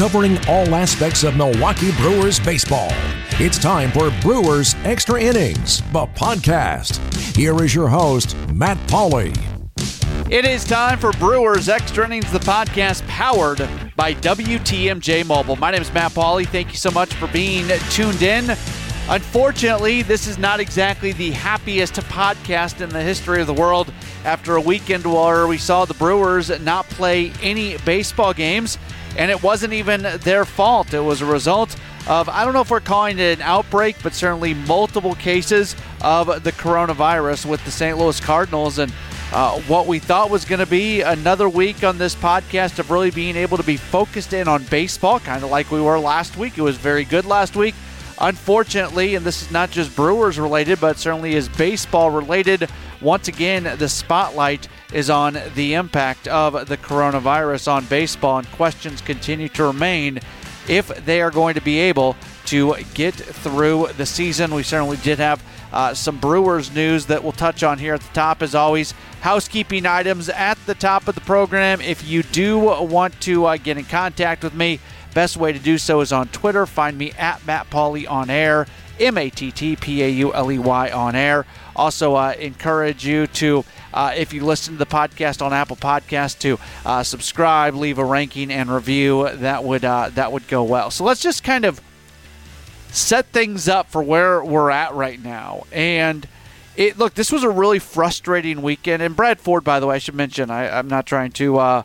covering all aspects of Milwaukee Brewers baseball. It's time for Brewers Extra Innings, the podcast. Here is your host, Matt Pauley. It is time for Brewers Extra Innings, the podcast powered by WTMJ Mobile. My name is Matt Pauley. Thank you so much for being tuned in. Unfortunately, this is not exactly the happiest podcast in the history of the world after a weekend where we saw the Brewers not play any baseball games, and it wasn't even their fault. It was a result of, I don't know if we're calling it an outbreak, but certainly multiple cases of the coronavirus with the St. Louis Cardinals. And uh, what we thought was going to be another week on this podcast of really being able to be focused in on baseball, kind of like we were last week. It was very good last week. Unfortunately, and this is not just Brewers related, but certainly is baseball related, once again, the spotlight is on the impact of the coronavirus on baseball, and questions continue to remain if they are going to be able to get through the season. We certainly did have uh, some Brewers news that we'll touch on here at the top, as always. Housekeeping items at the top of the program. If you do want to uh, get in contact with me, best way to do so is on Twitter. Find me at Matt Pauley on air, M A T T P A U L E Y on air. Also, uh, encourage you to, uh, if you listen to the podcast on Apple Podcast, to uh, subscribe, leave a ranking and review. That would uh, that would go well. So let's just kind of set things up for where we're at right now. And it look, this was a really frustrating weekend. And Brad Ford, by the way, I should mention, I, am not trying to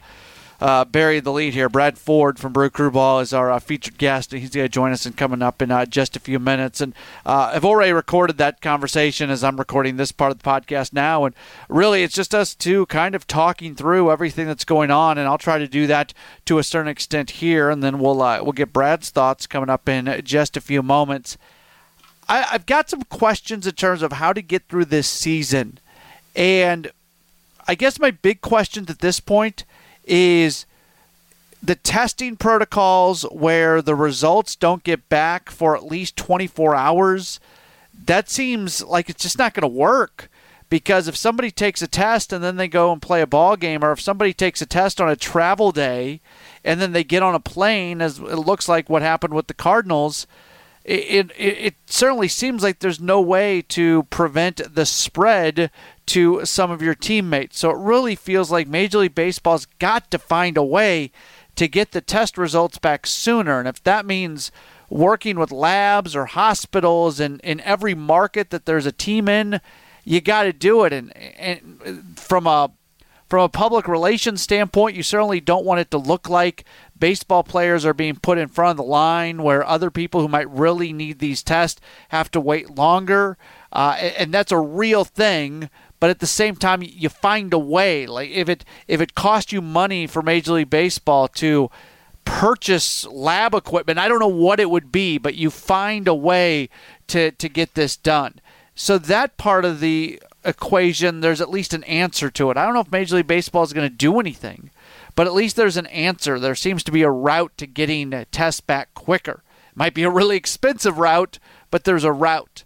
uh, the lead here. Brad Ford from Brew Crew Ball is our uh, featured guest, and he's going to join us and coming up in uh, just a few minutes. And uh, I've already recorded that conversation as I'm recording this part of the podcast now. And really, it's just us two kind of talking through everything that's going on, and I'll try to do that to a certain extent here, and then we'll uh, we'll get Brad's thoughts coming up in just a few moments. I, I've got some questions in terms of how to get through this season, and I guess my big questions at this point is the testing protocols where the results don't get back for at least 24 hours. That seems like it's just not going to work because if somebody takes a test and then they go and play a ball game, or if somebody takes a test on a travel day and then they get on a plane, as it looks like what happened with the Cardinals, it, it, it certainly seems like there's no way to prevent the spread to some of your teammates. So it really feels like Major League Baseball's got to find a way to get the test results back sooner. And if that means working with labs or hospitals in, in every market that there's a team in, you got to do it. And, and from a from a public relations standpoint, you certainly don't want it to look like baseball players are being put in front of the line where other people who might really need these tests have to wait longer. Uh, and that's a real thing but at the same time you find a way. Like if it if it costs you money for major league baseball to purchase lab equipment i don't know what it would be but you find a way to to get this done. So that part of the equation there's at least an answer to it. I don't know if major league baseball is going to do anything but at least there's an answer. There seems to be a route to getting tests back quicker. It might be a really expensive route but there's a route.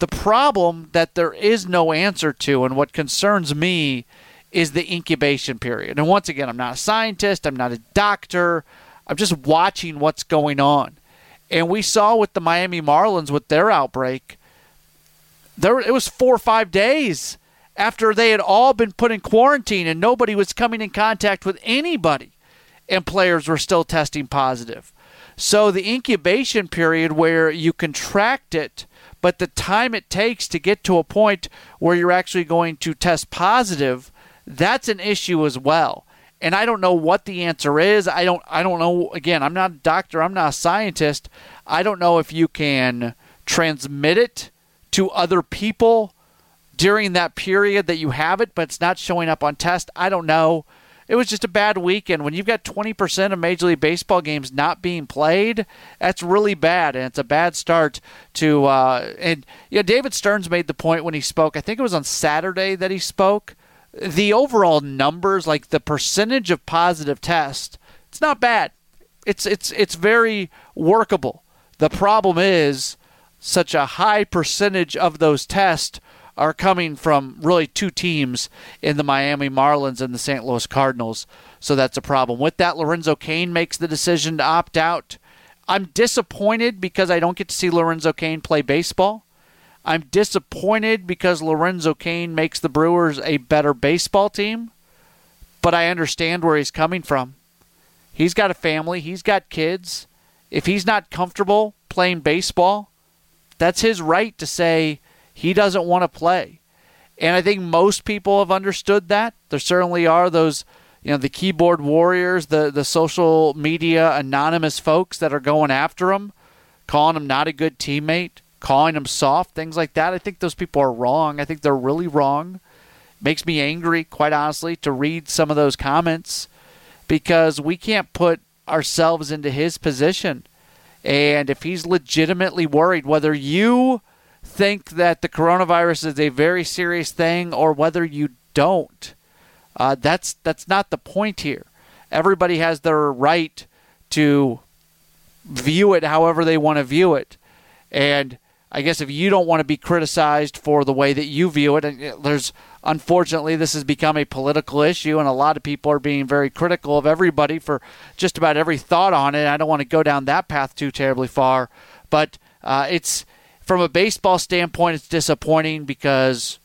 The problem that there is no answer to, and what concerns me, is the incubation period. And once again, I'm not a scientist, I'm not a doctor, I'm just watching what's going on. And we saw with the Miami Marlins with their outbreak, there it was four or five days after they had all been put in quarantine and nobody was coming in contact with anybody, and players were still testing positive. So the incubation period where you contract it but the time it takes to get to a point where you're actually going to test positive, that's an issue as well. And I don't know what the answer is. I don't I don't know again, I'm not a doctor, I'm not a scientist. I don't know if you can transmit it to other people during that period that you have it, but it's not showing up on test. I don't know it was just a bad weekend. When you've got 20% of Major League Baseball games not being played, that's really bad, and it's a bad start to. Uh, and you know, David Stearns made the point when he spoke. I think it was on Saturday that he spoke. The overall numbers, like the percentage of positive tests, it's not bad. It's it's it's very workable. The problem is such a high percentage of those tests are coming from really two teams in the Miami Marlins and the St. Louis Cardinals. So that's a problem. With that, Lorenzo Cain makes the decision to opt out. I'm disappointed because I don't get to see Lorenzo Cain play baseball. I'm disappointed because Lorenzo Cain makes the Brewers a better baseball team, but I understand where he's coming from. He's got a family, he's got kids. If he's not comfortable playing baseball, that's his right to say he doesn't want to play. And I think most people have understood that. There certainly are those, you know, the keyboard warriors, the the social media anonymous folks that are going after him, calling him not a good teammate, calling him soft, things like that. I think those people are wrong. I think they're really wrong. It makes me angry, quite honestly, to read some of those comments because we can't put ourselves into his position. And if he's legitimately worried, whether you think that the coronavirus is a very serious thing or whether you don't, uh, that's that's not the point here. Everybody has their right to view it however they want to view it, and I guess if you don't want to be criticized for the way that you view it, and there's unfortunately this has become a political issue, and a lot of people are being very critical of everybody for just about every thought on it. I don't want to go down that path too terribly far, but uh, it's from a baseball standpoint, it's disappointing because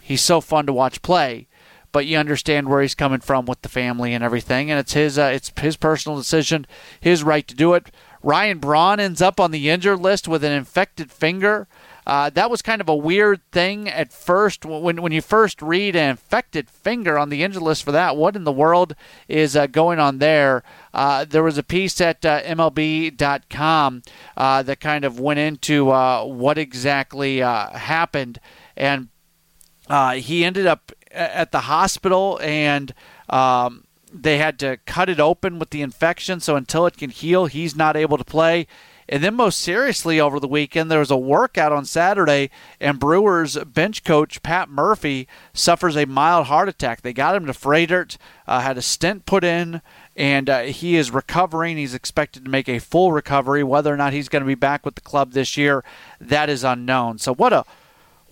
he's so fun to watch play. But you understand where he's coming from with the family and everything, and it's his uh, it's his personal decision, his right to do it. Ryan Braun ends up on the injured list with an infected finger. Uh, that was kind of a weird thing at first. When when you first read an infected finger on the injury list for that, what in the world is uh, going on there? Uh, there was a piece at uh, MLB.com uh, that kind of went into uh, what exactly happened, and he ended up at the hospital and. Um, they had to cut it open with the infection, so until it can heal, he's not able to play. And then, most seriously, over the weekend, there was a workout on Saturday, and Brewers bench coach Pat Murphy suffers a mild heart attack. They got him to Froedtert, uh, had a stent put in, and uh, he is recovering. He's expected to make a full recovery. Whether or not he's going to be back with the club this year, that is unknown. So, what a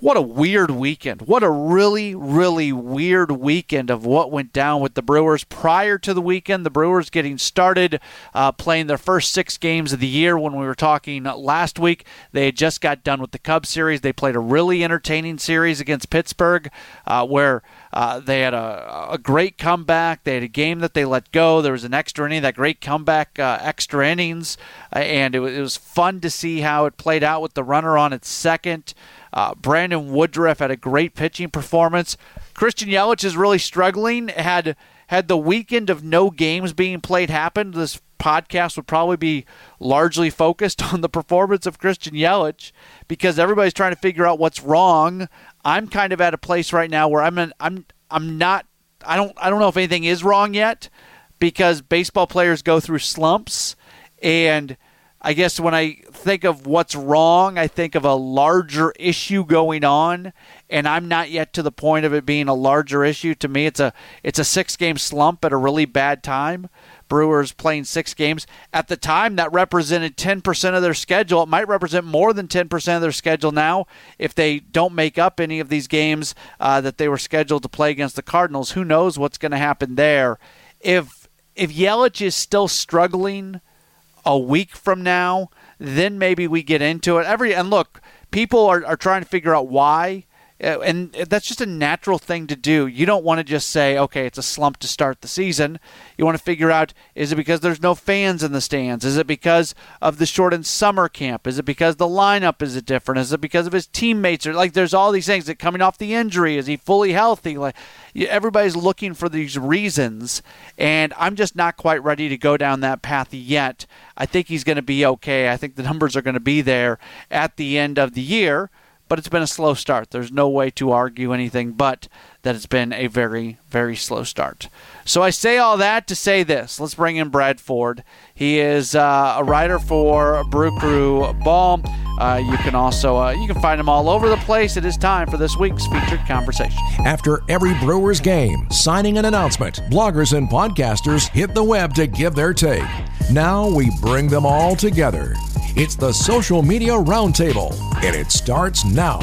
what a weird weekend. What a really, really weird weekend of what went down with the Brewers. Prior to the weekend, the Brewers getting started uh, playing their first six games of the year. When we were talking last week, they had just got done with the Cubs series. They played a really entertaining series against Pittsburgh uh, where. Uh, they had a, a great comeback. They had a game that they let go. There was an extra inning, that great comeback, uh, extra innings, uh, and it was, it was fun to see how it played out with the runner on its second. Uh, Brandon Woodruff had a great pitching performance. Christian Yelich is really struggling. Had had the weekend of no games being played happened, this podcast would probably be largely focused on the performance of Christian Yelich because everybody's trying to figure out what's wrong. I'm kind of at a place right now where I'm an, I'm I'm not I don't I don't know if anything is wrong yet because baseball players go through slumps and I guess when I think of what's wrong, I think of a larger issue going on, and I'm not yet to the point of it being a larger issue. To me, it's a it's a six game slump at a really bad time. Brewers playing six games at the time that represented 10% of their schedule. It might represent more than 10% of their schedule now if they don't make up any of these games uh, that they were scheduled to play against the Cardinals. Who knows what's going to happen there? If if Yelich is still struggling a week from now, then maybe we get into it. Every and look, people are, are trying to figure out why. Uh, and that's just a natural thing to do. You don't want to just say, okay, it's a slump to start the season. You want to figure out is it because there's no fans in the stands? Is it because of the shortened summer camp? Is it because the lineup is different? Is it because of his teammates? Or like, there's all these things that coming off the injury. Is he fully healthy? Like, everybody's looking for these reasons, and I'm just not quite ready to go down that path yet. I think he's going to be okay. I think the numbers are going to be there at the end of the year but it's been a slow start. There's no way to argue anything but that it's been a very, very slow start. So I say all that to say this. Let's bring in Brad Ford. He is uh, a writer for Brew Crew Ball. Uh, you can also uh, you can find him all over the place. It is time for this week's featured conversation. After every Brewers game, signing an announcement, bloggers and podcasters hit the web to give their take. Now we bring them all together it's the Social Media Roundtable, and it starts now.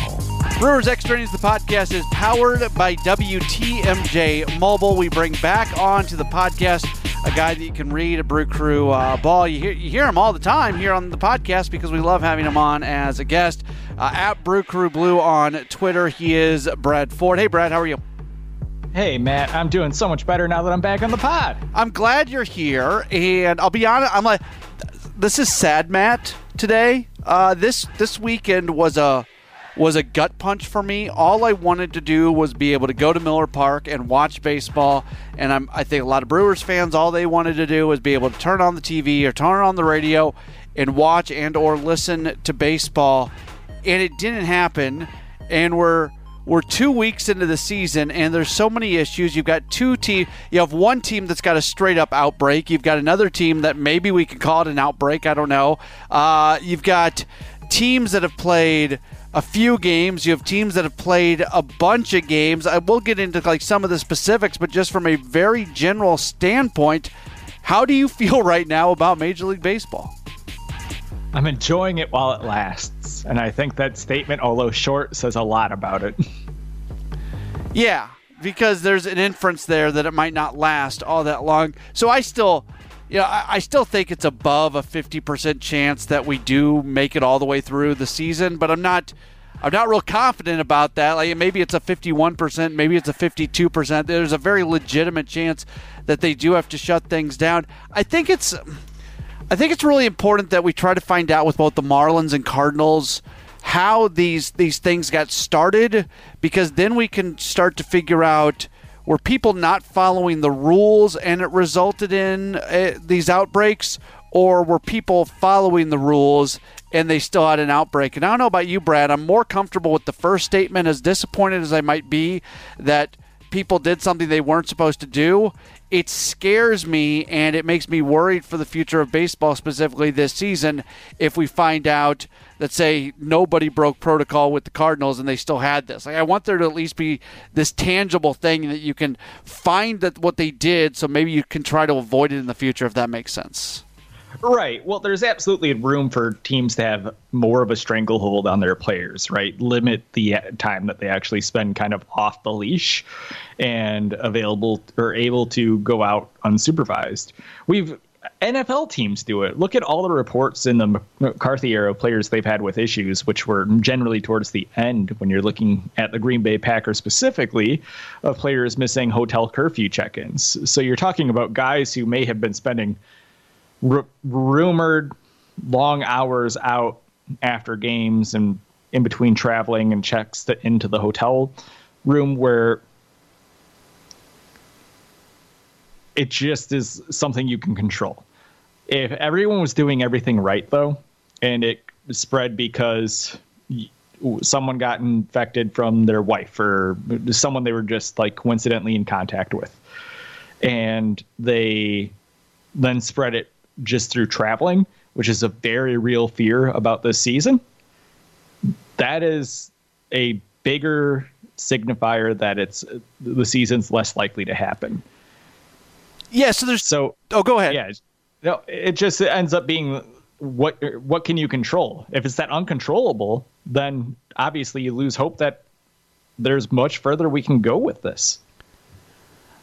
Brewers Extra Innings, the podcast is powered by WTMJ Mobile. We bring back onto the podcast a guy that you can read a Brew Crew uh, ball. You hear, you hear him all the time here on the podcast because we love having him on as a guest. Uh, at Brew Crew Blue on Twitter, he is Brad Ford. Hey, Brad, how are you? Hey, Matt, I'm doing so much better now that I'm back on the pod. I'm glad you're here, and I'll be honest, I'm like, this is sad, Matt. Today, uh, this this weekend was a was a gut punch for me. All I wanted to do was be able to go to Miller Park and watch baseball. And I'm, I think a lot of Brewers fans, all they wanted to do was be able to turn on the TV or turn on the radio and watch and or listen to baseball. And it didn't happen. And we're we're two weeks into the season and there's so many issues you've got two team you have one team that's got a straight up outbreak you've got another team that maybe we can call it an outbreak i don't know uh, you've got teams that have played a few games. You have teams that have played a bunch of games. I will get into like some of the specifics, but just from a very general standpoint, how do you feel right now about Major League Baseball? I'm enjoying it while it lasts, and I think that statement, although short, says a lot about it. yeah, because there's an inference there that it might not last all that long. So I still you know, I, I, still think it's above a 50% chance that we do make it all the way through the season, but I'm not I'm not real confident about that. Like maybe it's a 51%, maybe it's a 52%. There's a very legitimate chance that they do have to shut things down. I think it's I think it's really important that we try to find out with both the Marlins and Cardinals how these these things got started because then we can start to figure out were people not following the rules and it resulted in uh, these outbreaks, or were people following the rules and they still had an outbreak? And I don't know about you, Brad. I'm more comfortable with the first statement, as disappointed as I might be that people did something they weren't supposed to do. It scares me and it makes me worried for the future of baseball, specifically this season, if we find out that say nobody broke protocol with the Cardinals and they still had this. Like I want there to at least be this tangible thing that you can find that what they did, so maybe you can try to avoid it in the future if that makes sense. Right. Well, there's absolutely room for teams to have more of a stranglehold on their players, right? Limit the time that they actually spend kind of off the leash and available or able to go out unsupervised. We've NFL teams do it. Look at all the reports in the McCarthy era of players they've had with issues, which were generally towards the end when you're looking at the Green Bay Packers specifically, of players missing hotel curfew check ins. So you're talking about guys who may have been spending r- rumored long hours out after games and in between traveling and checks to, into the hotel room where it just is something you can control. If everyone was doing everything right, though, and it spread because someone got infected from their wife or someone they were just like coincidentally in contact with, and they then spread it just through traveling, which is a very real fear about this season, that is a bigger signifier that it's the season's less likely to happen. Yeah, so there's so oh go ahead. Yeah, no, it just ends up being what what can you control? If it's that uncontrollable, then obviously you lose hope that there's much further we can go with this.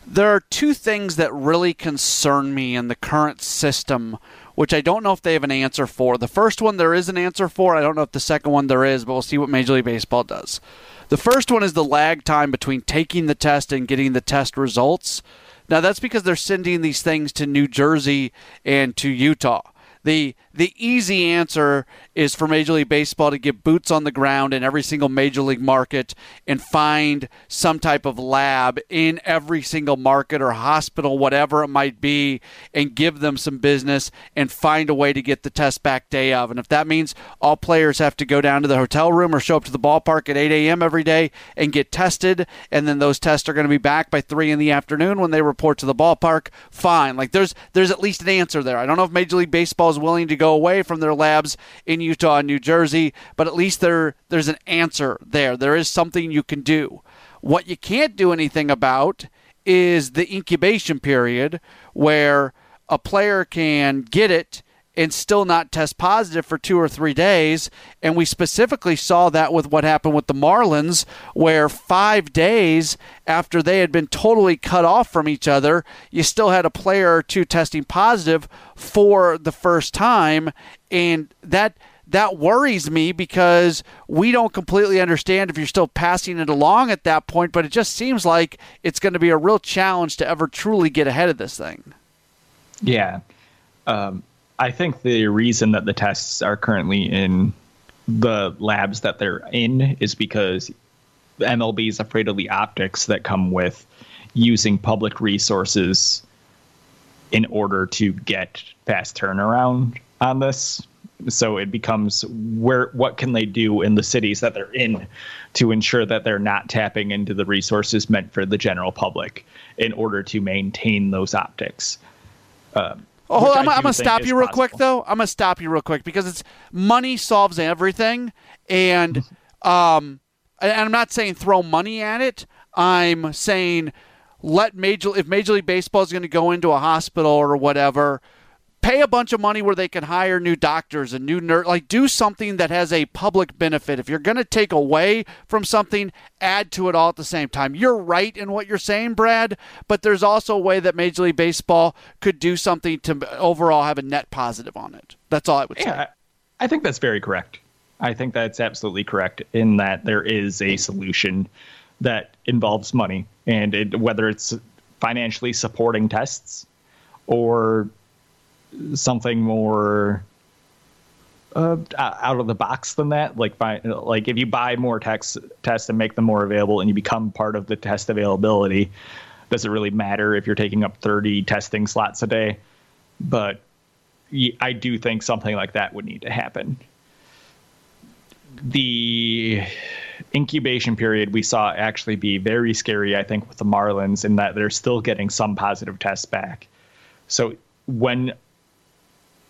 There are two things that really concern me in the current system, which I don't know if they have an answer for. The first one there is an answer for. I don't know if the second one there is, but we'll see what Major League Baseball does. The first one is the lag time between taking the test and getting the test results. Now, that's because they're sending these things to New Jersey and to Utah. The the easy answer is for Major League Baseball to get boots on the ground in every single major league market and find some type of lab in every single market or hospital, whatever it might be, and give them some business and find a way to get the test back day of. And if that means all players have to go down to the hotel room or show up to the ballpark at 8 a.m. every day and get tested, and then those tests are going to be back by 3 in the afternoon when they report to the ballpark, fine. Like there's there's at least an answer there. I don't know if Major League Baseball is willing to go away from their labs in Utah and New Jersey, but at least there there's an answer there. There is something you can do. What you can't do anything about is the incubation period where a player can get it and still not test positive for two or three days. And we specifically saw that with what happened with the Marlins, where five days after they had been totally cut off from each other, you still had a player or two testing positive for the first time. And that that worries me because we don't completely understand if you're still passing it along at that point, but it just seems like it's going to be a real challenge to ever truly get ahead of this thing. Yeah. Um, I think the reason that the tests are currently in the labs that they're in is because MLB is afraid of the optics that come with using public resources in order to get fast turnaround on this so it becomes where what can they do in the cities that they're in to ensure that they're not tapping into the resources meant for the general public in order to maintain those optics. Um, oh, hold on, I'm, I'm gonna stop you real possible. quick though. I'm gonna stop you real quick because it's money solves everything, and um, and I'm not saying throw money at it. I'm saying let major if Major League Baseball is going to go into a hospital or whatever pay a bunch of money where they can hire new doctors and new nurse like do something that has a public benefit. If you're going to take away from something add to it all at the same time. You're right in what you're saying brad but there's also a way that major league baseball could do something to overall have a net positive on it. That's all i would say. Yeah, i think that's very correct. I think that's absolutely correct in that there is a solution that involves money and it, whether it's financially supporting tests or something more uh, out of the box than that. Like, by, like if you buy more tests tests and make them more available, and you become part of the test availability, does it really matter if you're taking up 30 testing slots a day? But I do think something like that would need to happen. The incubation period we saw actually be very scary, I think, with the Marlins in that they're still getting some positive tests back. So when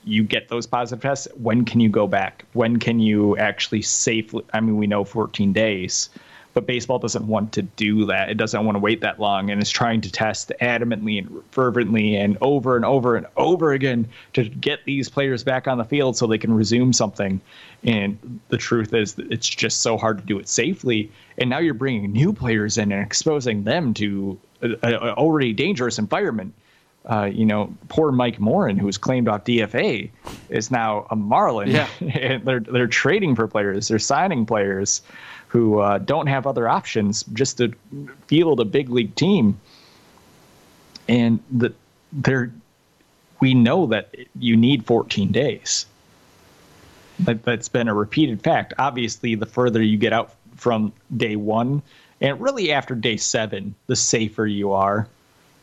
you get those positive tests, when can you go back? When can you actually safely? I mean, we know 14 days, but baseball doesn't want to do that. It doesn't want to wait that long and it's trying to test adamantly and fervently and over and over and over again to get these players back on the field so they can resume something. And the truth is, it's just so hard to do it safely. And now you're bringing new players in and exposing them to an already dangerous environment uh, you know, poor Mike Morin, who was claimed off DFA, is now a Marlin. Yeah. and they're they're trading for players. They're signing players who uh, don't have other options just to field a big league team. And the they're we know that you need 14 days. That, that's been a repeated fact. Obviously, the further you get out from day one, and really after day seven, the safer you are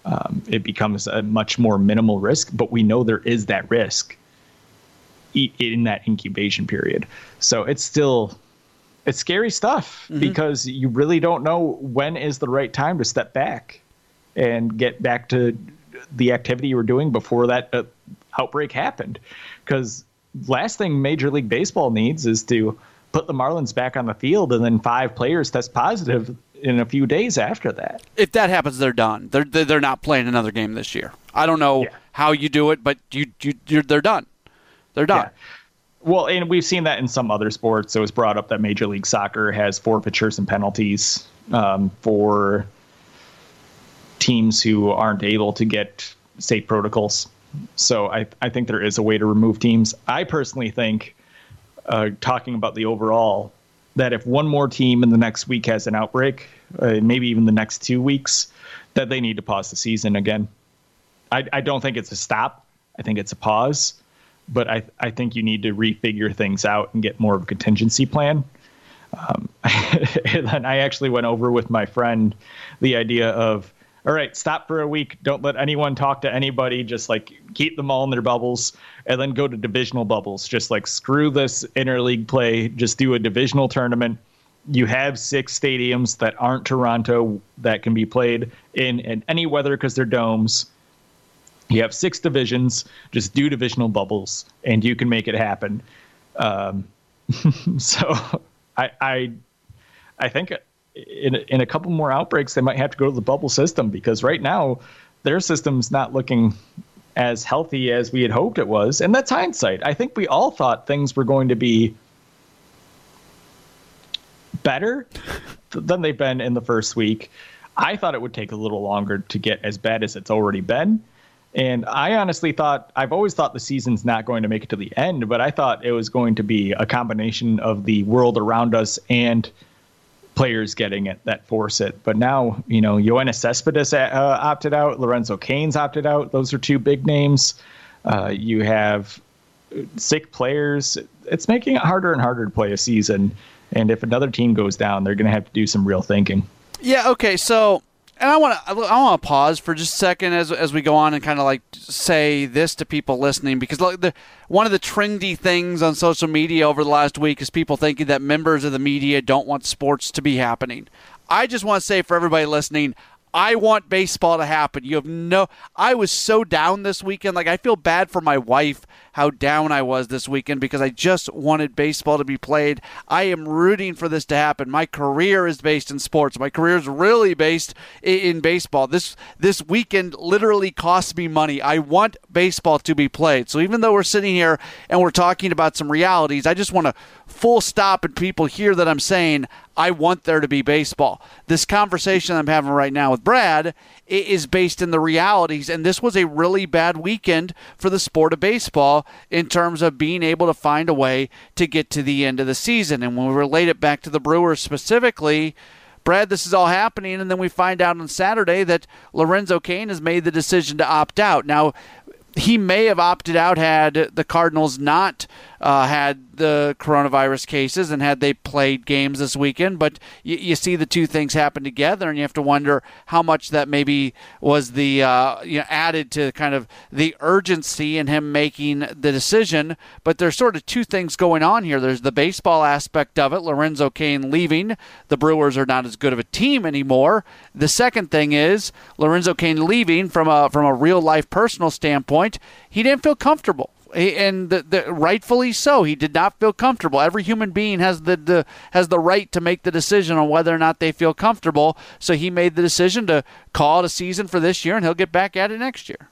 um, it becomes a much more minimal risk. But we know there is that risk in that incubation period. So it's still it's scary stuff mm-hmm. because you really don't know when is the right time to step back and get back to the activity you were doing before that uh, outbreak happened. Because last thing Major League Baseball needs is to put the Marlins back on the field and then five players test positive in a few days after that. If that happens, they're done. They're they're not playing another game this year. I don't know yeah. how you do it, but you you they're done. They're done. Yeah. Well, and we've seen that in some other sports. It was brought up that Major League Soccer has forfeitures and penalties um, for teams who aren't able to get safe protocols. So I, I think there is a way to remove teams. I personally think, uh, talking about the overall, that if one more team in the next week has an outbreak, uh, maybe even the next two weeks, that they need to pause the season again. I, I don't think it's a stop. I think it's a pause, but I I think you need to refigure things out and get more of a contingency plan. Um, and then I actually went over with my friend the idea of all right, stop for a week. Don't let anyone talk to anybody. Just like keep them all in their bubbles and then go to divisional bubbles. Just like screw this interleague play. Just do a divisional tournament. You have six stadiums that aren't Toronto that can be played in, in any weather because they're domes. You have six divisions. Just do divisional bubbles and you can make it happen. Um, so I, I, I think in in a couple more outbreaks, they might have to go to the bubble system because right now their system's not looking as healthy as we had hoped it was. And that's hindsight. I think we all thought things were going to be better than they've been in the first week. I thought it would take a little longer to get as bad as it's already been. And I honestly thought, I've always thought the season's not going to make it to the end, but I thought it was going to be a combination of the world around us and players getting it that force it. But now, you know, Yoenis Cespedes uh, opted out, Lorenzo Cain's opted out. Those are two big names. Uh, you have sick players. It's making it harder and harder to play a season. And if another team goes down, they're going to have to do some real thinking. Yeah. Okay. So, and I want to I want to pause for just a second as as we go on and kind of like say this to people listening because like the one of the trendy things on social media over the last week is people thinking that members of the media don't want sports to be happening. I just want to say for everybody listening, I want baseball to happen. You have no. I was so down this weekend. Like I feel bad for my wife how down I was this weekend because I just wanted baseball to be played. I am rooting for this to happen. My career is based in sports. My career is really based in baseball. This this weekend literally cost me money. I want baseball to be played. So even though we're sitting here and we're talking about some realities, I just want to full stop and people hear that I'm saying I want there to be baseball. This conversation I'm having right now with Brad is based in the realities, and this was a really bad weekend for the sport of baseball in terms of being able to find a way to get to the end of the season. And when we relate it back to the Brewers specifically, Brad, this is all happening, and then we find out on Saturday that Lorenzo Cain has made the decision to opt out. Now, he may have opted out had the Cardinals not uh, had the coronavirus cases and had they played games this weekend. But you, you, see the two things happen together, and you have to wonder how much that maybe was the uh, you know added to kind of the urgency in him making the decision. But there's sort of two things going on here. There's the baseball aspect of it. Lorenzo Cain leaving. The Brewers are not as good of a team anymore. The second thing is Lorenzo Cain leaving from a from a real life personal standpoint. He didn't feel comfortable and the, the, rightfully so. He did not feel comfortable. Every human being has the, the has the right to make the decision on whether or not they feel comfortable. So he made the decision to call it a season for this year, and he'll get back at it next year.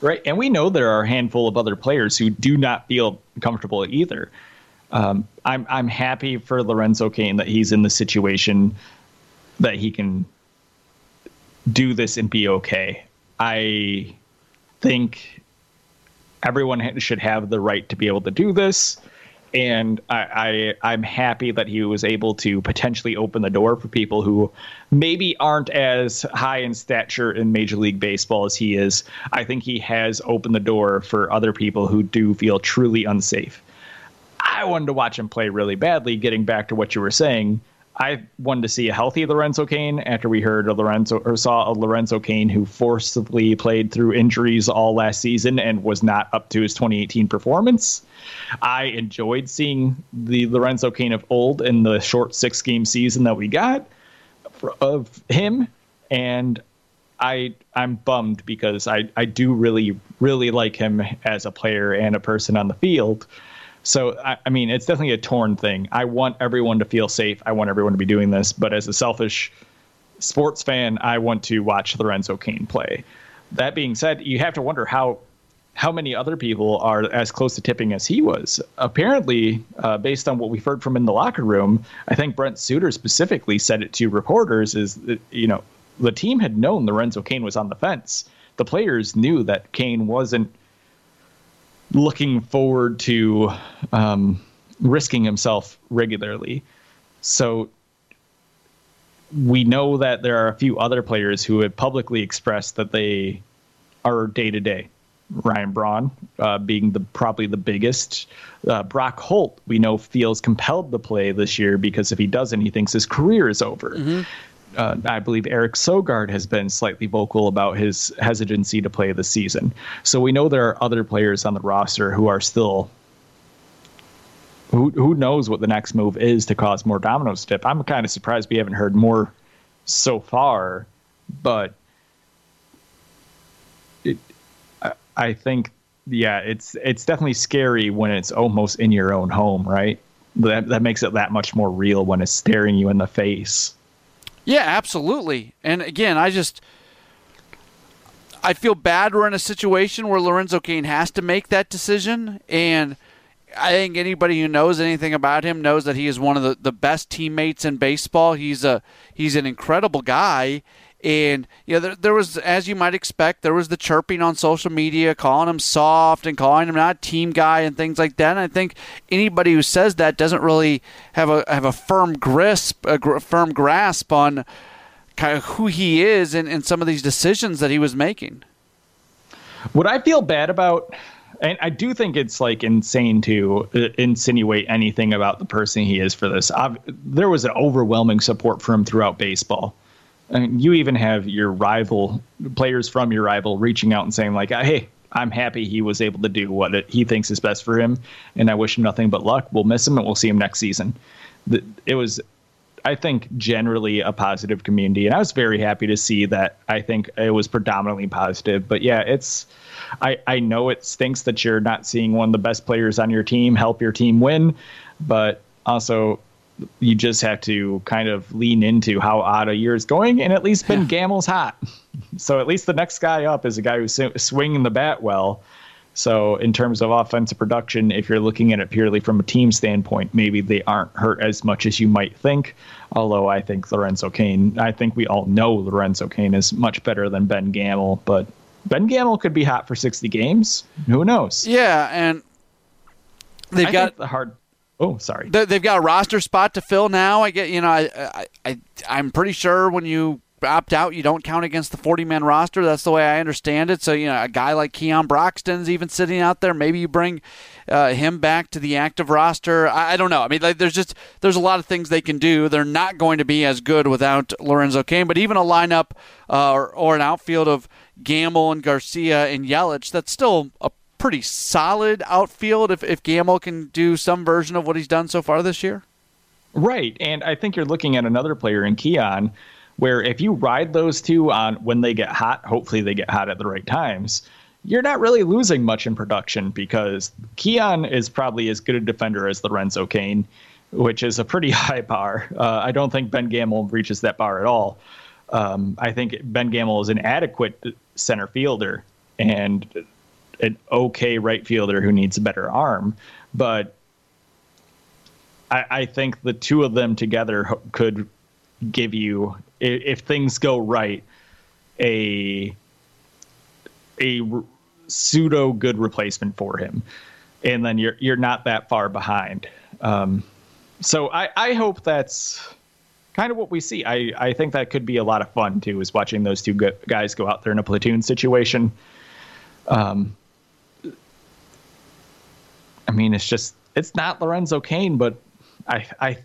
Right, and we know there are a handful of other players who do not feel comfortable either. Um, I'm I'm happy for Lorenzo Cain that he's in the situation that he can do this and be okay. I think everyone should have the right to be able to do this. And I, I I'm happy that he was able to potentially open the door for people who maybe aren't as high in stature in Major League Baseball as he is. I think he has opened the door for other people who do feel truly unsafe. I wanted to watch him play really badly. Getting back to what you were saying, I wanted to see a healthy Lorenzo Cain after we heard a Lorenzo or saw a Lorenzo Cain who forcibly played through injuries all last season and was not up to his 2018 performance. I enjoyed seeing the Lorenzo Cain of old in the short six game season that we got of him, and I I'm bummed because I I do really really like him as a player and a person on the field. So, I, I, mean, it's definitely a torn thing. I want everyone to feel safe. I want everyone to be doing this. But as a selfish sports fan, I want to watch Lorenzo Cain play. That being said, you have to wonder how how many other people are as close to tipping as he was. Apparently, uh, based on what we've heard from in the locker room, I think Brent Suter specifically said it to reporters is you know, the team had known Lorenzo Cain was on the fence. The players knew that Cain wasn't – looking forward to um, risking himself regularly. So we know that there are a few other players who have publicly expressed that they are day to day. Ryan Braun uh, being the probably the biggest. Uh, Brock Holt, we know, feels compelled to play this year because if he doesn't, he thinks his career is over. Mm-hmm uh, I believe Eric Sogard has been slightly vocal about his hesitancy to play this season. So we know there are other players on the roster who are still. Who, who knows what the next move is to cause more dominoes to tip? I'm kind of surprised we haven't heard more so far, but it, I, I think yeah, it's it's definitely scary when it's almost in your own home, right? That that makes it that much more real when it's staring you in the face. Yeah, absolutely. And again, I just I feel bad we're in a situation where Lorenzo Cain has to make that decision. And I think anybody who knows anything about him knows that he is one of the, the best teammates in baseball. He's a he's an incredible guy. And you know, there, there, was, as you might expect, there was the chirping on social media, calling him soft and calling him not a team guy and things like that. And I think anybody who says that doesn't really have a have a firm grasp, a gr- firm grasp on kind of who he is and, and some of these decisions that he was making. What I feel bad about, and I do think it's like insane to uh, insinuate anything about the person he is for this. I've, there was an overwhelming support for him throughout baseball. Mean, you even have your rival players from your rival reaching out and saying like, "Hey, I'm happy he was able to do what it, he thinks is best for him, and I wish him nothing but luck. We'll miss him, and we'll see him next season." It was I think generally a positive community, and I was very happy to see that. I think it was predominantly positive, but yeah, it's. I I know it stinks that you're not seeing one of the best players on your team help your team win, but also you just have to kind of lean into how odd a year is going, and at least Ben Gamel's hot, so at least the next guy up is a guy who's swinging the bat well. So, in terms of offensive production, if you're looking at it purely from a team standpoint, maybe they aren't hurt as much as you might think. Although I think Lorenzo Cain, I think we all know Lorenzo Cain is much better than Ben Gamel, but Ben Gamel could be hot for 60 games. Who knows? Yeah, and they've I got the hard. Oh, sorry. They've got a roster spot to fill now. I get, you know, I, I, I I'm pretty sure when you opt out, you don't count against the 40 man roster. That's the way I understand it. So, you know, a guy like Keon Broxton's even sitting out there. Maybe you bring uh, him back to the active roster. I, I don't know. I mean, like, there's just there's a lot of things they can do. They're not going to be as good without Lorenzo Cain, but even a lineup uh, or, or an outfield of Gamel and Garcia and Yelich, that's still a pretty solid outfield if, if Gamel can do some version of what he's done so far this year. Right. And I think you're looking at another player in Keon where if you ride those two on when they get hot, hopefully they get hot at the right times, you're not really losing much in production because Keon is probably as good a defender as Lorenzo Cain, which is a pretty high bar. Uh, I don't think Ben Gamel reaches that bar at all. Um, I think Ben Gamel is an adequate center fielder and an okay right fielder who needs a better arm, but I, I think the two of them together could give you if things go right a a pseudo good replacement for him. And then you're you're not that far behind. Um, so I, I hope that's kind of what we see. I, I think that could be a lot of fun too is watching those two guys go out there in a platoon situation. Um, I mean it's just it's not Lorenzo Cain but I I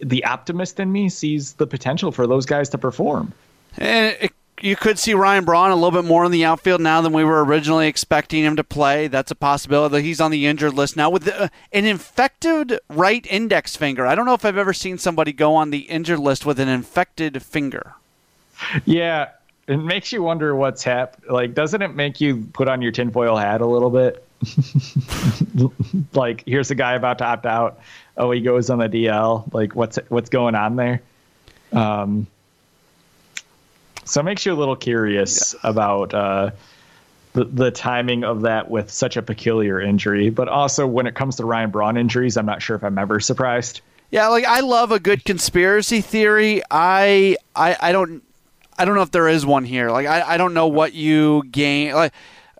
the optimist in me sees the potential for those guys to perform. And it, you could see Ryan Braun a little bit more in the outfield now than we were originally expecting him to play. That's a possibility. He's on the injured list now with the, uh, an infected right index finger. I don't know if I've ever seen somebody go on the injured list with an infected finger. Yeah, it makes you wonder what's happened. Like, doesn't it make you put on your tinfoil hat a little bit? like, here's a guy about to opt out oh he goes on the DL. Like what's what's going on there? Um, so it makes you a little curious yeah. about uh, the the timing of that with such a peculiar injury. But also when it comes to Ryan Braun injuries, I'm not sure if I'm ever surprised. Yeah, like I love a good conspiracy theory. I I, I don't I don't know if there is one here. Like I, I don't know what you gain like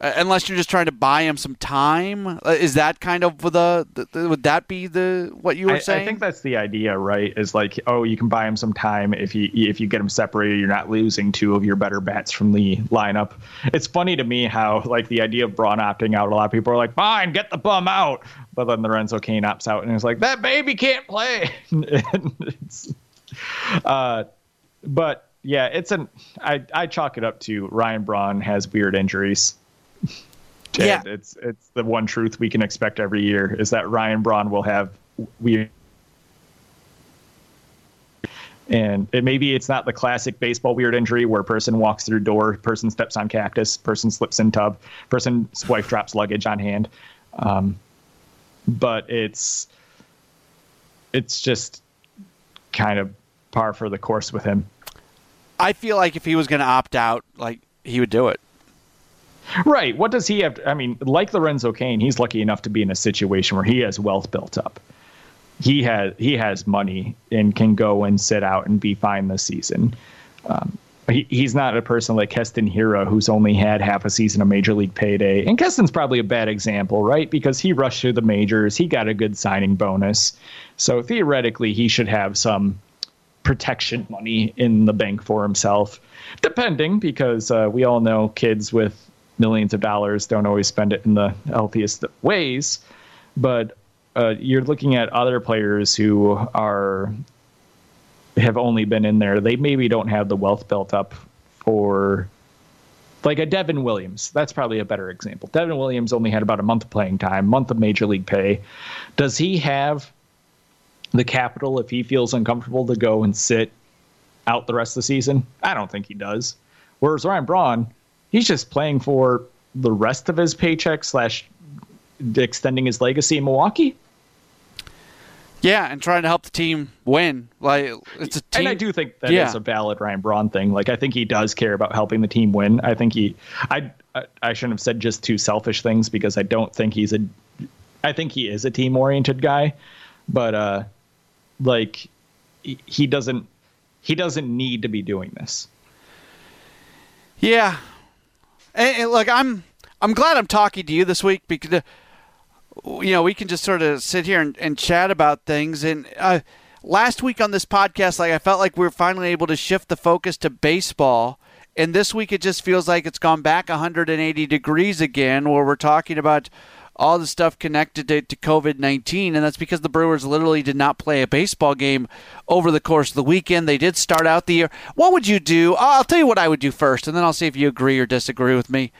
unless you're just trying to buy him some time. Uh, is that kind of the, the, would that be the what you were I, saying? I think that's the idea, right? Is like, oh, you can buy him some time if you if you get him separated, you're not losing two of your better bats from the lineup. It's funny to me how like the idea of Braun opting out, a lot of people are like, fine, get the bum out, but then Lorenzo Cain opts out, and it's like that baby can't play. uh, but yeah, it's an I I chalk it up to Ryan Braun has weird injuries yeah. it's it's the one truth we can expect every year is that Ryan Braun will have weird and it, maybe it's not the classic baseball weird injury where person walks through door, person steps on cactus, person slips in tub, person's wife drops luggage on hand. Um, but it's it's just kind of par for the course with him. I feel like if he was going to opt out, like he would do it. Right. What does he have? To, I mean, like Lorenzo Cain, he's lucky enough to be in a situation where he has wealth built up. He has he has money and can go and sit out and be fine this season. Um, he, he's not a person like Keston Hiura who's only had half a season of major league payday. And Keston's probably a bad example, right? Because he rushed through the majors, he got a good signing bonus. So theoretically, he should have some protection money in the bank for himself, depending, because uh, we all know kids with millions of dollars don't always spend it in the healthiest ways. But uh, you're looking at other players who are have only been in there. They maybe don't have the wealth built up for like a Devin Williams. That's probably a better example. Devin Williams only had about a month of playing time, month of major league pay. Does he have the capital if he feels uncomfortable to go and sit out the rest of the season? I don't think he does. Whereas Ryan Braun, he's just playing for the rest of his paycheck slash extending his legacy in Milwaukee. Yeah, and trying to help the team win. Like it's a team. And I do think that yeah. is a valid Ryan Braun thing. Like I think he does care about helping the team win. I think he, I, I shouldn't have said just two selfish things because I don't think he's a, I think he is a team oriented guy, but uh, like he doesn't, he doesn't need to be doing this. Yeah, and, and look, I'm I'm glad I'm talking to you this week because you know, we can just sort of sit here and, and chat about things. And uh, last week on this podcast, like I felt like we were finally able to shift the focus to baseball. And this week, it just feels like it's gone back 180 degrees again, where we're talking about all the stuff connected to, to COVID 19. And that's because the Brewers literally did not play a baseball game over the course of the weekend. They did start out the year. What would you do? I'll tell you what I would do first, and then I'll see if you agree or disagree with me.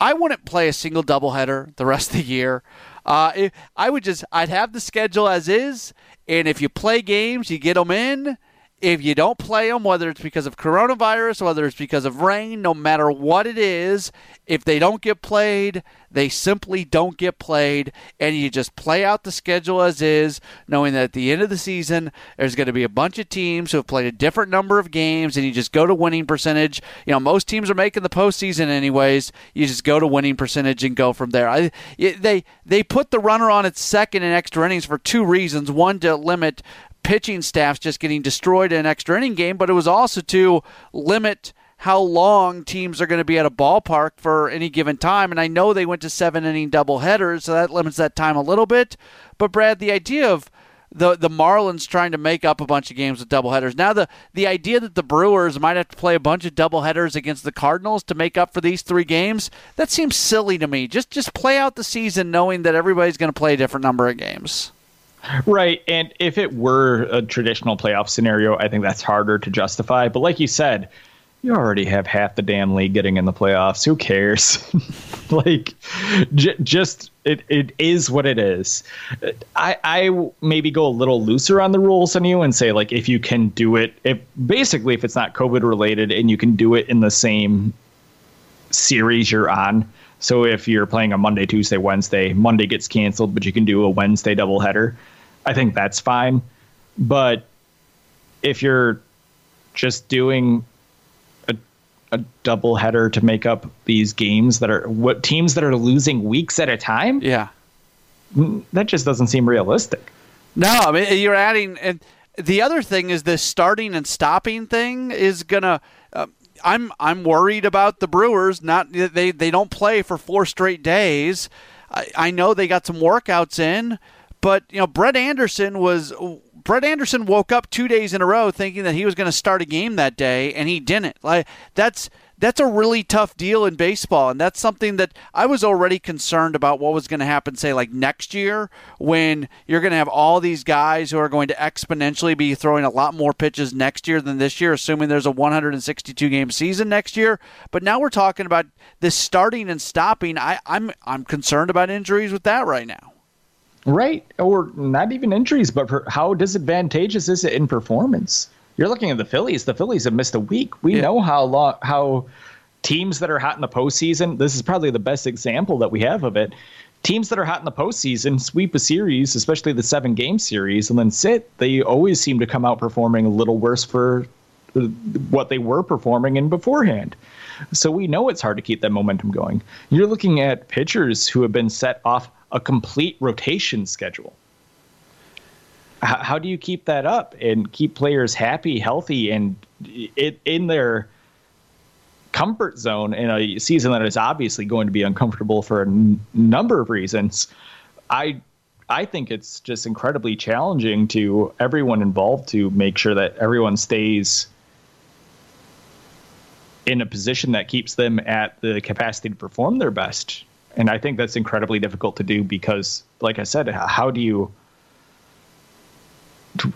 I wouldn't play a single doubleheader the rest of the year. Uh, I would just I'd have the schedule as is, and if you play games, you get them in. If you don't play them, whether it's because of coronavirus, whether it's because of rain, no matter what it is, if they don't get played, they simply don't get played, and you just play out the schedule as is, knowing that at the end of the season, there's going to be a bunch of teams who have played a different number of games, and you just go to winning percentage. You know, most teams are making the postseason anyways. You just go to winning percentage and go from there. I, they they put the runner on its second in extra innings for two reasons: one to limit pitching staffs just getting destroyed in an extra inning game, but it was also to limit how long teams are going to be at a ballpark for any given time. And I know they went to seven inning double headers, so that limits that time a little bit. But Brad, the idea of the the Marlins trying to make up a bunch of games with double headers. Now the the idea that the Brewers might have to play a bunch of double headers against the Cardinals to make up for these three games, that seems silly to me. Just just play out the season knowing that everybody's going to play a different number of games. Right. And if it were a traditional playoff scenario, I think that's harder to justify. But like you said, you already have half the damn league getting in the playoffs. Who cares? like, j- just it, it is what it is. I I maybe go a little looser on the rules than you and say like if you can do it, if basically if it's not COVID related and you can do it in the same series you're on. So if you're playing a Monday, Tuesday, Wednesday, Monday gets canceled, but you can do a Wednesday doubleheader. I think that's fine. But if you're just doing a double header to make up these games that are what teams that are losing weeks at a time. Yeah, mm, that just doesn't seem realistic. No, I mean you're adding, and the other thing is this starting and stopping thing is gonna. I'm I'm worried about the Brewers. Not they they don't play for four straight days. I, I know they got some workouts in, but you know Brett Anderson was Brett Anderson woke up two days in a row thinking that he was going to start a game that day, and he didn't. Like that's that's a really tough deal in baseball, and that's something that I was already concerned about what was going to happen. Say like next year when you're going to have all these guys who are going to exponentially be throwing a lot more pitches next year than this year, assuming there's a 162 game season next year. But now we're talking about this starting and stopping. I, I'm I'm concerned about injuries with that right now. Right. Or not even injuries, but how disadvantageous is it in performance? You're looking at the Phillies. The Phillies have missed a week. We yeah. know how long, how teams that are hot in the postseason, this is probably the best example that we have of it. Teams that are hot in the postseason sweep a series, especially the seven game series, and then sit. They always seem to come out performing a little worse for what they were performing in beforehand. So we know it's hard to keep that momentum going. You're looking at pitchers who have been set off a complete rotation schedule. How, do you keep that up and keep players happy, healthy, and in their comfort zone in a season that is obviously going to be uncomfortable for a n- number of reasons? I I think it's just incredibly challenging to everyone involved to make sure that everyone stays in a position that keeps them at the capacity to perform their best. And I think that's incredibly difficult to do because, like I said, how do you?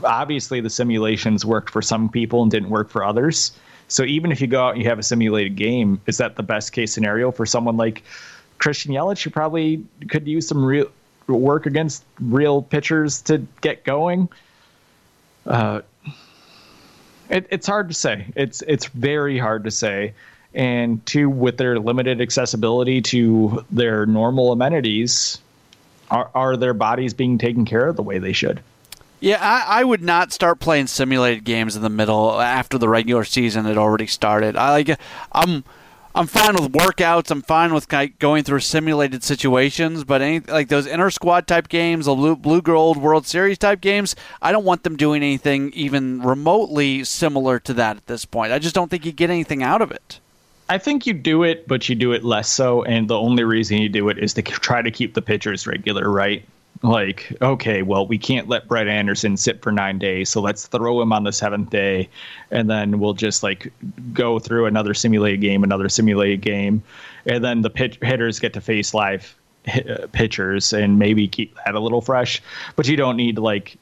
Obviously, the simulations worked for some people and didn't work for others. So even if you go out and you have a simulated game, is that the best case scenario for someone like Christian Yelich, who probably could use some real work against real pitchers to get going. Uh, it, it's hard to say. It's it's very hard to say. And two, with their limited accessibility to their normal amenities, are, are their bodies being taken care of the way they should? Yeah, I, I, would not start playing simulated games in the middle after the regular season had already started. I like I'm I'm fine with workouts. I'm fine with going through simulated situations, but any like those inner squad type games, the blue, blue gold World Series type games, I don't want them doing anything even remotely similar to that at this point. I just don't think you get anything out of it. I think you do it, but you do it less so, and the only reason you do it is to try to keep the pitchers regular, right? Like, okay, well, we can't let Brett Anderson sit for nine days, so let's throw him on the seventh day, and then we'll just like go through another simulated game, another simulated game, and then the pitch hitters get to face live uh, pitchers and maybe keep that a little fresh. But you don't need like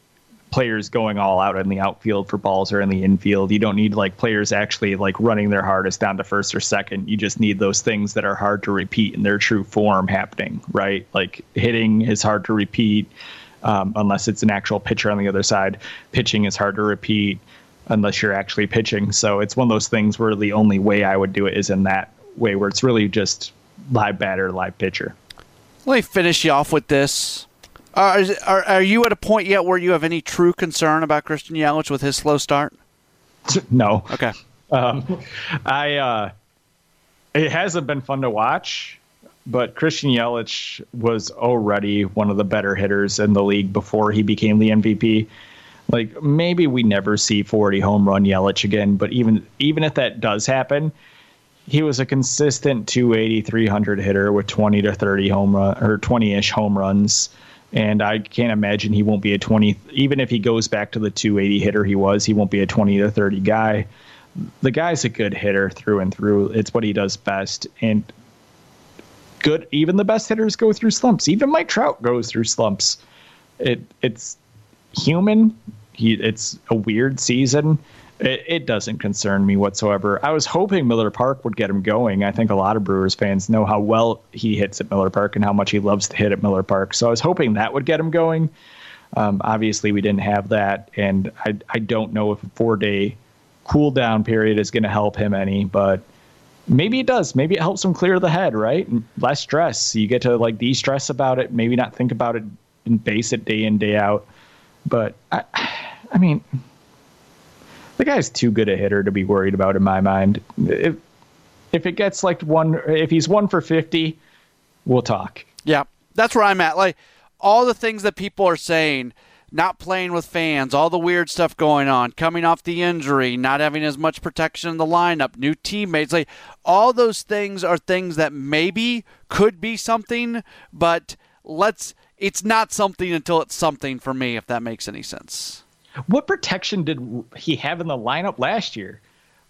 players going all out in the outfield for balls or in the infield. You don't need like players actually like running their hardest down to first or second. You just need those things that are hard to repeat in their true form happening, right? Like hitting is hard to repeat um, unless it's an actual pitcher on the other side. Pitching is hard to repeat unless you're actually pitching. So it's one of those things where the only way I would do it is in that way where it's really just live batter, live pitcher. Let me finish you off with this. Uh, are, are you at a point yet where you have any true concern about Christian Yelich with his slow start? No. Okay. Um, I uh, it hasn't been fun to watch, but Christian Yelich was already one of the better hitters in the league before he became the MVP. Like maybe we never see 40 home run Yelich again, but even even if that does happen, he was a consistent 280 300 hitter with 20 to 30 home run or 20ish home runs and I can't imagine he won't be a 20. Even if he goes back to the 280 hitter he was, he won't be a 20 to 30 guy. The guy's a good hitter through and through. It's what he does best. And good, even the best hitters go through slumps. Even Mike Trout goes through slumps. It it's human. He it's a weird season it, it, doesn't concern me whatsoever. I was hoping Miller Park would get him going. I think a lot of Brewers fans know how well he hits at Miller Park and how much he loves to hit at Miller Park. So I was hoping that would get him going. Um, obviously, we didn't have that, and I I don't know if a four day cool down period is going to help him any, but maybe it does. Maybe it helps him clear the head, right? Less stress. You get to like de stress about it. Maybe not think about it and base it day in day out. But I, I mean the guy's too good a hitter to be worried about in my mind. If if it gets like one, if he's one for fifty, we'll talk. Yeah, that's where I'm at. Like all the things that people are saying, not playing with fans, all the weird stuff going on, coming off the injury, not having as much protection in the lineup, new teammates, like all those things are things that maybe could be something, but let's it's not something until it's something for me if that makes any sense. What protection did he have in the lineup last year?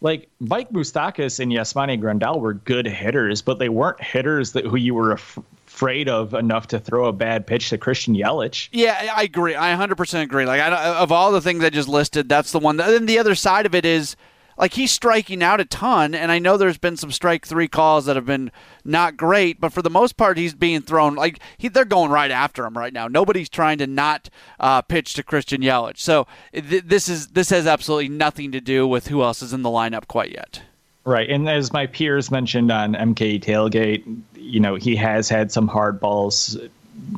Like Mike Moustakas and Yasmani Grandal were good hitters, but they weren't hitters that who you were af- afraid of enough to throw a bad pitch to Christian Yelich. Yeah, I agree. I 100% agree. Like I, of all the things I just listed, that's the one. Then the other side of it is like he's striking out a ton, and I know there's been some strike three calls that have been not great, but for the most part, he's being thrown like he, they're going right after him right now. Nobody's trying to not uh, pitch to Christian Yelich. So th- this is this has absolutely nothing to do with who else is in the lineup quite yet. Right, and as my peers mentioned on MK Tailgate, you know he has had some hard balls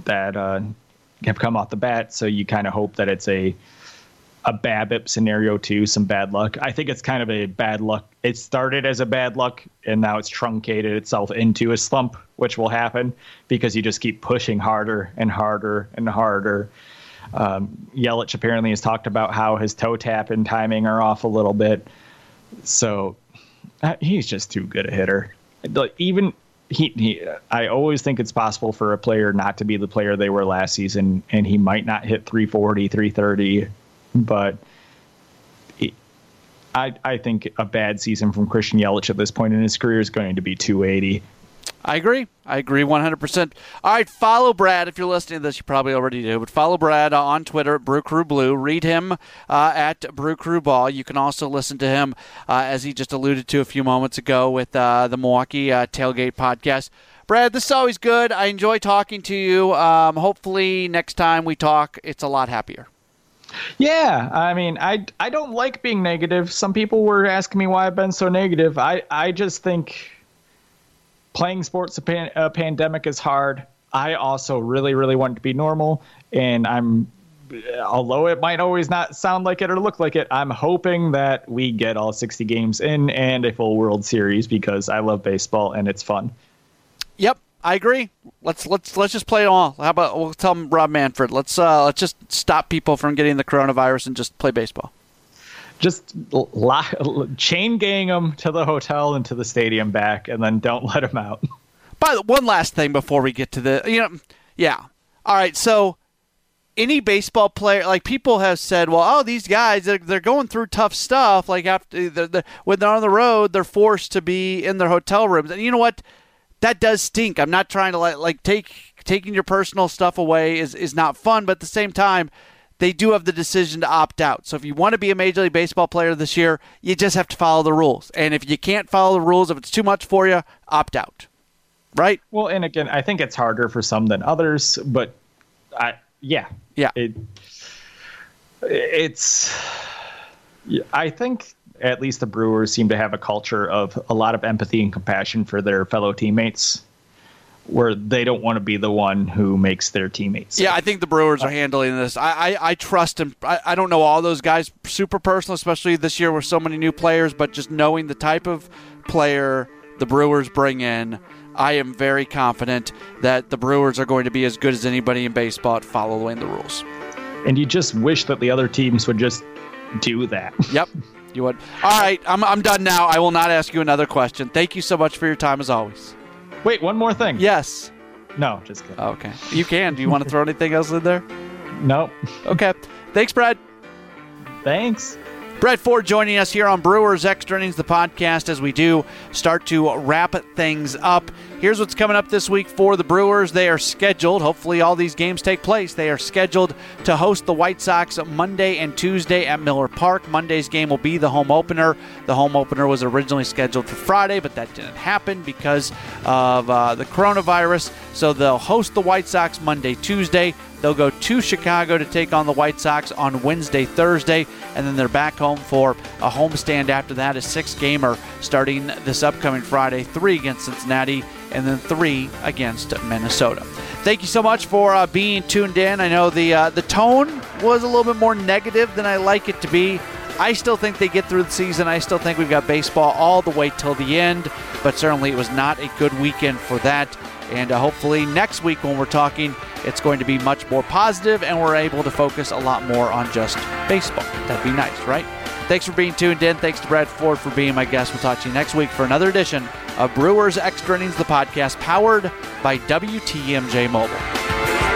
that uh, have come off the bat, so you kind of hope that it's a a BABIP scenario too, some bad luck. I think it's kind of a bad luck. It started as a bad luck, and now it's truncated itself into a slump, which will happen because you just keep pushing harder and harder and harder. Um, Yelich apparently has talked about how his toe tap and timing are off a little bit, so uh, he's just too good a hitter. Even he, he, I always think it's possible for a player not to be the player they were last season, and he might not hit 340, 330 but I I think a bad season from Christian Yelich at this point in his career is going to be 280. I agree. I agree 100%. All right, follow Brad. If you're listening to this, you probably already do, but follow Brad on Twitter at Brew Crew Blue. Read him uh, at Brew Crew Ball. You can also listen to him, uh, as he just alluded to a few moments ago, with uh, the Milwaukee uh, Tailgate podcast. Brad, this is always good. I enjoy talking to you. Um, hopefully, next time we talk, it's a lot happier. Yeah, I mean, I I don't like being negative. Some people were asking me why I've been so negative. I I just think playing sports a, pan, a pandemic is hard. I also really really want to be normal, and I'm although it might always not sound like it or look like it, I'm hoping that we get all 60 games in and a full World Series because I love baseball and it's fun. I agree. Let's let's let's just play it all. How about we'll tell Rob Manfred. Let's uh, let's just stop people from getting the coronavirus and just play baseball. Just lock, chain gang them to the hotel and to the stadium back, and then don't let them out. By the one last thing before we get to the you know yeah all right so any baseball player like people have said well oh these guys they're, they're going through tough stuff like after they're, they're, when they're on the road they're forced to be in their hotel rooms and you know what that does stink. I'm not trying to like like take taking your personal stuff away is is not fun, but at the same time, they do have the decision to opt out. So if you want to be a Major League Baseball player this year, you just have to follow the rules. And if you can't follow the rules, if it's too much for you, opt out. Right? Well, and again, I think it's harder for some than others, but I yeah. Yeah. It, it's I think at least the Brewers seem to have a culture of a lot of empathy and compassion for their fellow teammates where they don't want to be the one who makes their teammates. Yeah, I think the Brewers are uh, handling this. I, I, I trust him. I, I don't know all those guys super personal, especially this year with so many new players, but just knowing the type of player the Brewers bring in, I am very confident that the Brewers are going to be as good as anybody in baseball at following the rules. And you just wish that the other teams would just do that. Yep. You would. All right, I'm, I'm done now. I will not ask you another question. Thank you so much for your time as always. Wait, one more thing. Yes. No, just kidding. Oh, okay. You can. Do you want to throw anything else in there? Nope. Okay. Thanks, Brad. Thanks. Brad Ford joining us here on Brewers Extra Innings, the podcast, as we do start to wrap things up. Here's what's coming up this week for the Brewers. They are scheduled, hopefully, all these games take place. They are scheduled to host the White Sox Monday and Tuesday at Miller Park. Monday's game will be the home opener. The home opener was originally scheduled for Friday, but that didn't happen because of uh, the coronavirus. So they'll host the White Sox Monday, Tuesday. They'll go to Chicago to take on the White Sox on Wednesday, Thursday, and then they're back home for a homestand after that, a six gamer starting this upcoming Friday, three against Cincinnati, and then three against Minnesota. Thank you so much for uh, being tuned in. I know the uh, the tone was a little bit more negative than I like it to be. I still think they get through the season. I still think we've got baseball all the way till the end, but certainly it was not a good weekend for that. And uh, hopefully next week when we're talking, it's going to be much more positive and we're able to focus a lot more on just baseball. That'd be nice, right? Thanks for being tuned in. Thanks to Brad Ford for being my guest. We'll talk to you next week for another edition of Brewers Extra Innings, the podcast powered by WTMJ Mobile.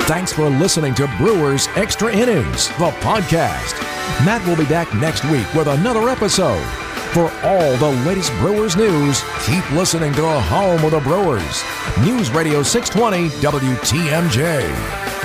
Thanks for listening to Brewers Extra Innings, the podcast. Matt will be back next week with another episode. For all the latest Brewers news, keep listening to the home of the Brewers. News Radio 620 WTMJ.